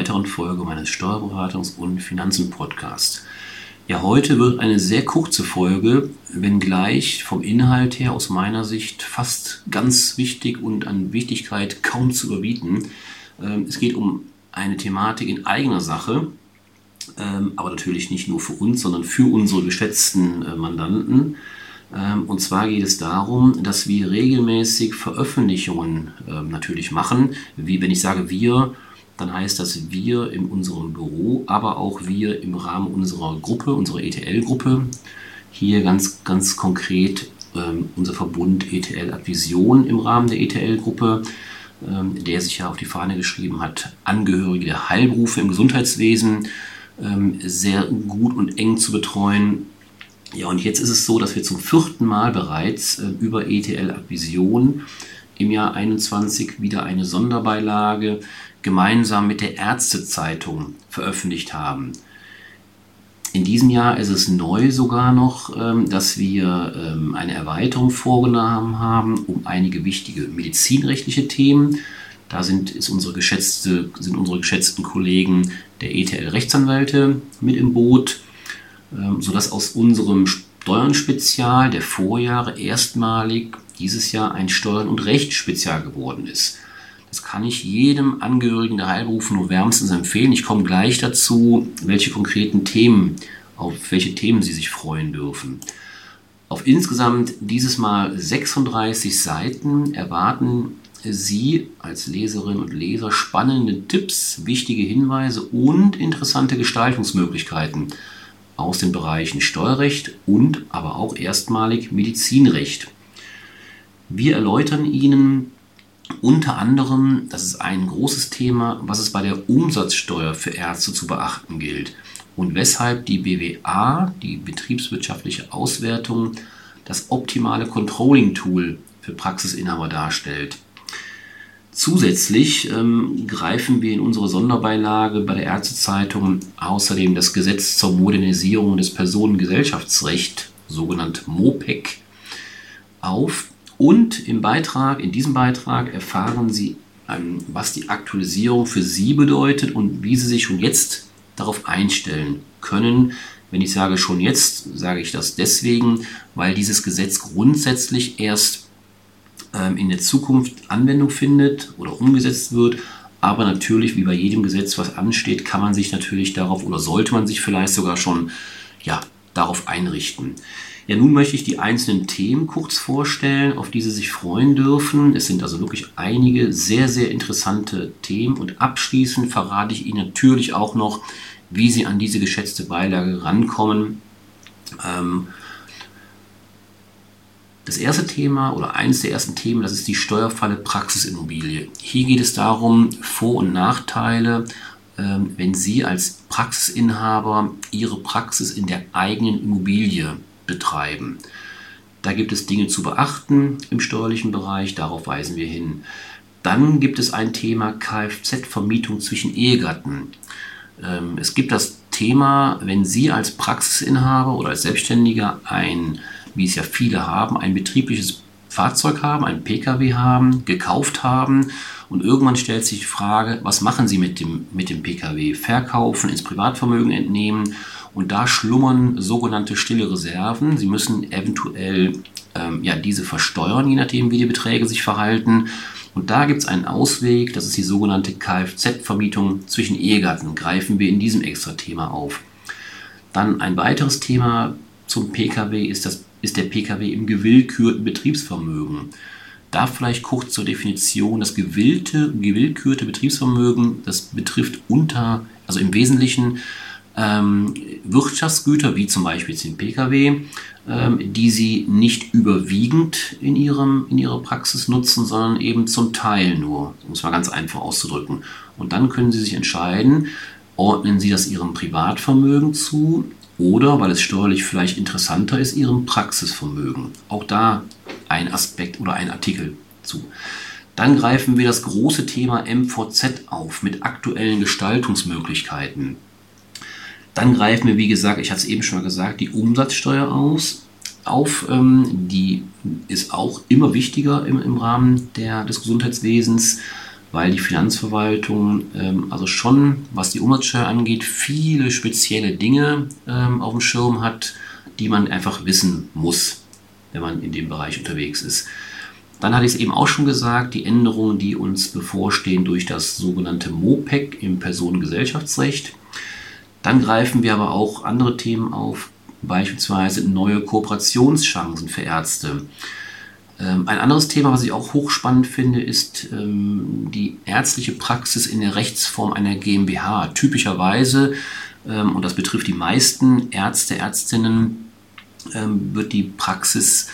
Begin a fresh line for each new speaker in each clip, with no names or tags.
weiteren Folge meines Steuerberatungs- und Finanzen-Podcasts. Ja, heute wird eine sehr kurze Folge, wenngleich vom Inhalt her aus meiner Sicht fast ganz wichtig und an Wichtigkeit kaum zu überbieten. Ähm, es geht um eine Thematik in eigener Sache, ähm, aber natürlich nicht nur für uns, sondern für unsere geschätzten äh, Mandanten. Ähm, und zwar geht es darum, dass wir regelmäßig Veröffentlichungen natürlich machen. Wie wenn ich sage wir, dann heißt das wir in unserem Büro, aber auch wir im Rahmen unserer Gruppe, unserer ETL-Gruppe. Hier ganz, ganz konkret ähm, unser Verbund ETL Advision im Rahmen der ETL-Gruppe, ähm, der sich ja auf die Fahne geschrieben hat, Angehörige der Heilberufe im Gesundheitswesen ähm, sehr gut und eng zu betreuen. Ja, und jetzt ist es so, dass wir zum vierten Mal bereits äh, über ETL Advision im Jahr 21 wieder eine Sonderbeilage gemeinsam mit der Ärztezeitung veröffentlicht haben. In diesem Jahr ist es neu sogar noch, ähm, dass wir ähm, eine Erweiterung vorgenommen haben um einige wichtige medizinrechtliche Themen. Da sind, unsere geschätzte, sind unsere geschätzten Kollegen der ETL-Rechtsanwälte mit im Boot, ähm, sodass aus unserem Steuern-Spezial der Vorjahre erstmalig dieses Jahr ein Steuern- und Recht-Spezial geworden ist. Das kann ich jedem Angehörigen der Heilberufe nur wärmstens empfehlen. Ich komme gleich dazu, welche konkreten Themen, auf welche Themen Sie sich freuen dürfen. Auf insgesamt dieses Mal 36 Seiten erwarten Sie als Leserinnen und Leser spannende Tipps, wichtige Hinweise und interessante Gestaltungsmöglichkeiten aus den Bereichen Steuerrecht und aber auch erstmalig Medizinrecht. Wir erläutern Ihnen unter anderem, das ist ein großes Thema, was es bei der Umsatzsteuer für Ärzte zu beachten gilt und weshalb die BWA, die betriebswirtschaftliche Auswertung, das optimale Controlling-Tool für Praxisinhaber darstellt. Zusätzlich ähm, greifen wir in unsere Sonderbeilage bei der Ärztezeitung außerdem das Gesetz zur Modernisierung des Personengesellschaftsrechts, sogenannt MOPEC, auf, und im Beitrag, in diesem Beitrag erfahren Sie, ähm, was die Aktualisierung für Sie bedeutet und wie Sie sich schon jetzt darauf einstellen können. Wenn ich sage schon jetzt, sage ich das deswegen, weil dieses Gesetz grundsätzlich erst ähm, in der Zukunft Anwendung findet oder umgesetzt wird. Aber natürlich, wie bei jedem Gesetz, was ansteht, kann man sich natürlich darauf oder sollte man sich vielleicht sogar schon ja, darauf einrichten. Ja, nun möchte ich die einzelnen Themen kurz vorstellen, auf die Sie sich freuen dürfen. Es sind also wirklich einige sehr, sehr interessante Themen und abschließend verrate ich Ihnen natürlich auch noch, wie Sie an diese geschätzte Beilage rankommen. Ähm, das erste Thema oder eines der ersten Themen, das ist die Steuerfalle Praxisimmobilie. Hier geht es darum, Vor- und Nachteile, ähm, wenn Sie als Praxisinhaber Ihre Praxis in der eigenen Immobilie betreiben. Da gibt es Dinge zu beachten im steuerlichen Bereich, darauf weisen wir hin. Dann gibt es ein Thema Kfz-Vermietung zwischen Ehegatten. Ähm, es gibt das Thema, wenn Sie als Praxisinhaber oder als Selbstständiger ein, wie es ja viele haben, ein betriebliches Fahrzeug haben, ein Pkw haben, gekauft haben und irgendwann stellt sich die Frage, was machen Sie mit dem, mit dem Pkw? Verkaufen, ins Privatvermögen entnehmen und da schlummern sogenannte stille Reserven. Sie müssen eventuell ähm, ja, diese versteuern, je nachdem, wie die Beträge sich verhalten. Und da gibt es einen Ausweg, das ist die sogenannte Kfz-Vermietung zwischen Ehegatten. Greifen wir in diesem extra Thema auf. Dann ein weiteres Thema zum Pkw ist, das, ist der Pkw im gewillkürten Betriebsvermögen. Da vielleicht kurz zur Definition. Das gewillte, gewillkürte Betriebsvermögen, das betrifft unter, also im Wesentlichen ähm, Wirtschaftsgüter, wie zum Beispiel den Pkw, ähm, die sie nicht überwiegend in, ihrem, in ihrer Praxis nutzen, sondern eben zum Teil nur, um es mal ganz einfach auszudrücken. Und dann können sie sich entscheiden, ordnen sie das ihrem Privatvermögen zu oder, weil es steuerlich vielleicht interessanter ist, ihrem Praxisvermögen. Auch da ein Aspekt oder ein Artikel zu. Dann greifen wir das große Thema MVZ auf mit aktuellen Gestaltungsmöglichkeiten. Dann greifen wir, wie gesagt, ich hatte es eben schon mal gesagt, die Umsatzsteuer aus, auf. Ähm, die ist auch immer wichtiger im, im Rahmen der, des Gesundheitswesens. weil die Finanzverwaltung ähm, also schon, was die Umsatzsteuer angeht, viele spezielle Dinge ähm, auf dem Schirm hat, die man einfach wissen muss, wenn man in dem Bereich unterwegs ist. Dann hatte ich es eben auch schon gesagt, die Änderungen, die uns bevorstehen durch das sogenannte MOPEC im Personengesellschaftsrecht. Dann greifen wir aber auch andere Themen auf, beispielsweise neue Kooperationschancen für Ärzte. Ähm, ein anderes Thema, was ich auch hochspannend finde, ist ähm, die ärztliche Praxis in der Rechtsform einer GmbH. Typischerweise, ähm, und das betrifft die meisten Ärzte, Ärztinnen, wird die Praxis,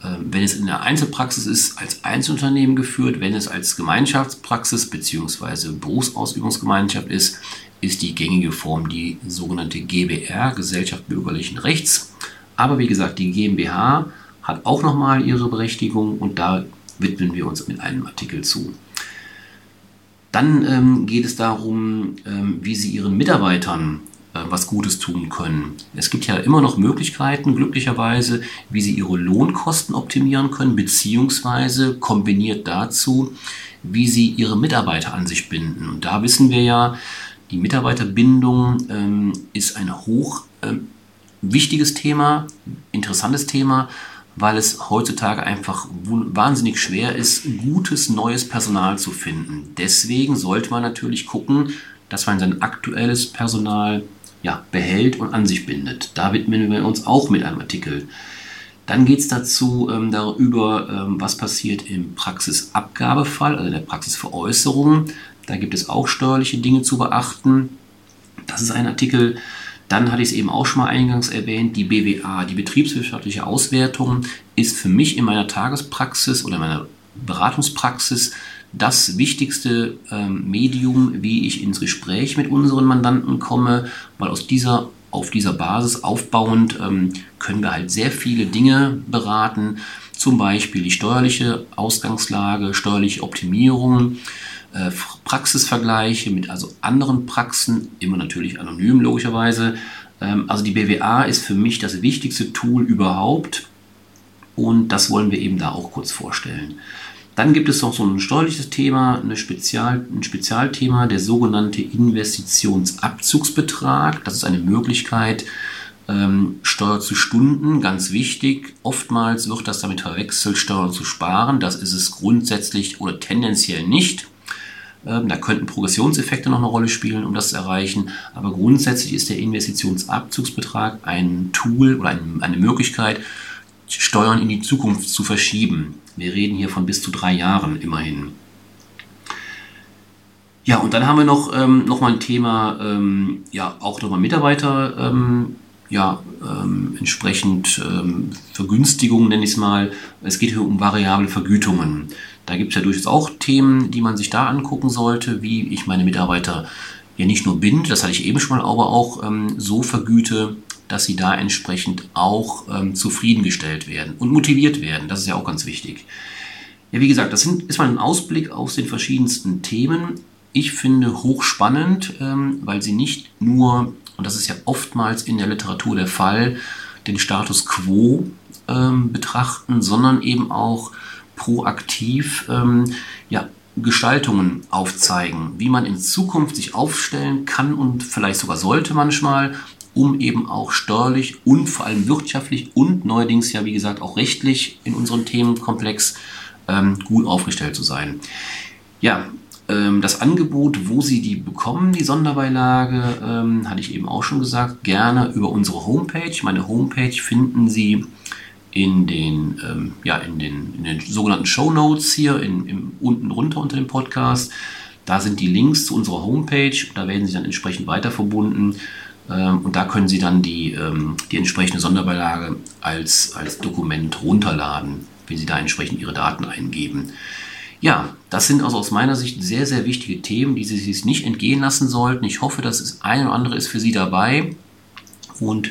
wenn es in der Einzelpraxis ist, als Einzelunternehmen geführt. Wenn es als Gemeinschaftspraxis bzw. Berufsausübungsgemeinschaft ist, ist die gängige Form die sogenannte GBR, Gesellschaft bürgerlichen Rechts. Aber wie gesagt, die GmbH hat auch nochmal ihre Berechtigung und da widmen wir uns mit einem Artikel zu. Dann ähm, geht es darum, ähm, wie Sie Ihren Mitarbeitern äh, was Gutes tun können. Es gibt ja immer noch Möglichkeiten, glücklicherweise, wie Sie Ihre Lohnkosten optimieren können, beziehungsweise kombiniert dazu, wie Sie Ihre Mitarbeiter an sich binden. Und da wissen wir ja, die Mitarbeiterbindung ähm, ist ein hoch ähm, wichtiges Thema, interessantes Thema, weil es heutzutage einfach wahnsinnig schwer ist, gutes neues Personal zu finden. Deswegen sollte man natürlich gucken, dass man sein aktuelles Personal ja, behält und an sich bindet. Da widmen wir uns auch mit einem Artikel. Dann geht es dazu ähm, darüber, ähm, was passiert im Praxisabgabefall, also in der Praxisveräußerung. Da gibt es auch steuerliche Dinge zu beachten. Das ist ein Artikel, dann hatte ich es eben auch schon mal eingangs erwähnt, die BWA, die betriebswirtschaftliche Auswertung, ist für mich in meiner Tagespraxis oder meiner Beratungspraxis das wichtigste ähm, Medium, wie ich ins Gespräch mit unseren Mandanten komme, weil aus dieser, auf dieser Basis aufbauend ähm, können wir halt sehr viele Dinge beraten, zum Beispiel die steuerliche Ausgangslage, steuerliche Optimierung, äh, Praxisvergleiche mit also anderen Praxen, immer natürlich anonym logischerweise. Ähm, also die BWA ist für mich das wichtigste Tool überhaupt und das wollen wir eben da auch kurz vorstellen. Dann gibt es noch so ein steuerliches Thema, eine Spezial, ein Spezialthema, der sogenannte Investitionsabzugsbetrag. Das ist eine Möglichkeit, ähm, Steuer zu Stunden, ganz wichtig. Oftmals wird das damit verwechselt, Steuern zu sparen. Das ist es grundsätzlich oder tendenziell nicht. Ähm, da könnten Progressionseffekte noch eine Rolle spielen, um das zu erreichen. Aber grundsätzlich ist der Investitionsabzugsbetrag ein Tool oder eine Möglichkeit, Steuern in die Zukunft zu verschieben. Wir reden hier von bis zu drei Jahren immerhin. Ja, und dann haben wir noch, ähm, noch mal ein Thema, ähm, ja, auch nochmal Mitarbeiter, ähm, ja, ähm, entsprechend ähm, Vergünstigungen, nenne ich es mal. Es geht hier um variable Vergütungen. Da gibt es ja durchaus auch Themen, die man sich da angucken sollte, wie ich meine Mitarbeiter ja nicht nur binde, das hatte ich eben schon mal, aber auch ähm, so vergüte, dass sie da entsprechend auch ähm, zufriedengestellt werden und motiviert werden. Das ist ja auch ganz wichtig. Ja, wie gesagt, das sind, ist mal ein Ausblick aus den verschiedensten Themen. Ich finde hochspannend, ähm, weil sie nicht nur, und das ist ja oftmals in der Literatur der Fall, den Status quo ähm, betrachten, sondern eben auch proaktiv ähm, ja, Gestaltungen aufzeigen, wie man in Zukunft sich aufstellen kann und vielleicht sogar sollte manchmal, um eben auch steuerlich und vor allem wirtschaftlich und neuerdings ja wie gesagt auch rechtlich in unserem Themenkomplex ähm, gut aufgestellt zu sein. Ja, ähm, das Angebot, wo Sie die bekommen, die Sonderbeilage, ähm, hatte ich eben auch schon gesagt, gerne über unsere Homepage. Meine Homepage finden Sie in den, ähm, ja, in den, in den sogenannten Show Notes hier in, im, unten runter unter dem Podcast. Da sind die Links zu unserer Homepage. Da werden sie dann entsprechend weiter verbunden. Ähm, und da können Sie dann die, ähm, die entsprechende Sonderbeilage als, als Dokument runterladen, wenn Sie da entsprechend Ihre Daten eingeben. Ja, das sind also aus meiner Sicht sehr, sehr wichtige Themen, die Sie sich nicht entgehen lassen sollten. Ich hoffe, dass das eine oder andere ist für Sie dabei. Und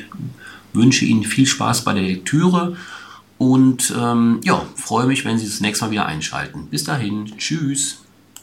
wünsche Ihnen viel Spaß bei der Lektüre und ähm, ja, freue mich, wenn Sie das nächste Mal wieder einschalten. Bis dahin, tschüss.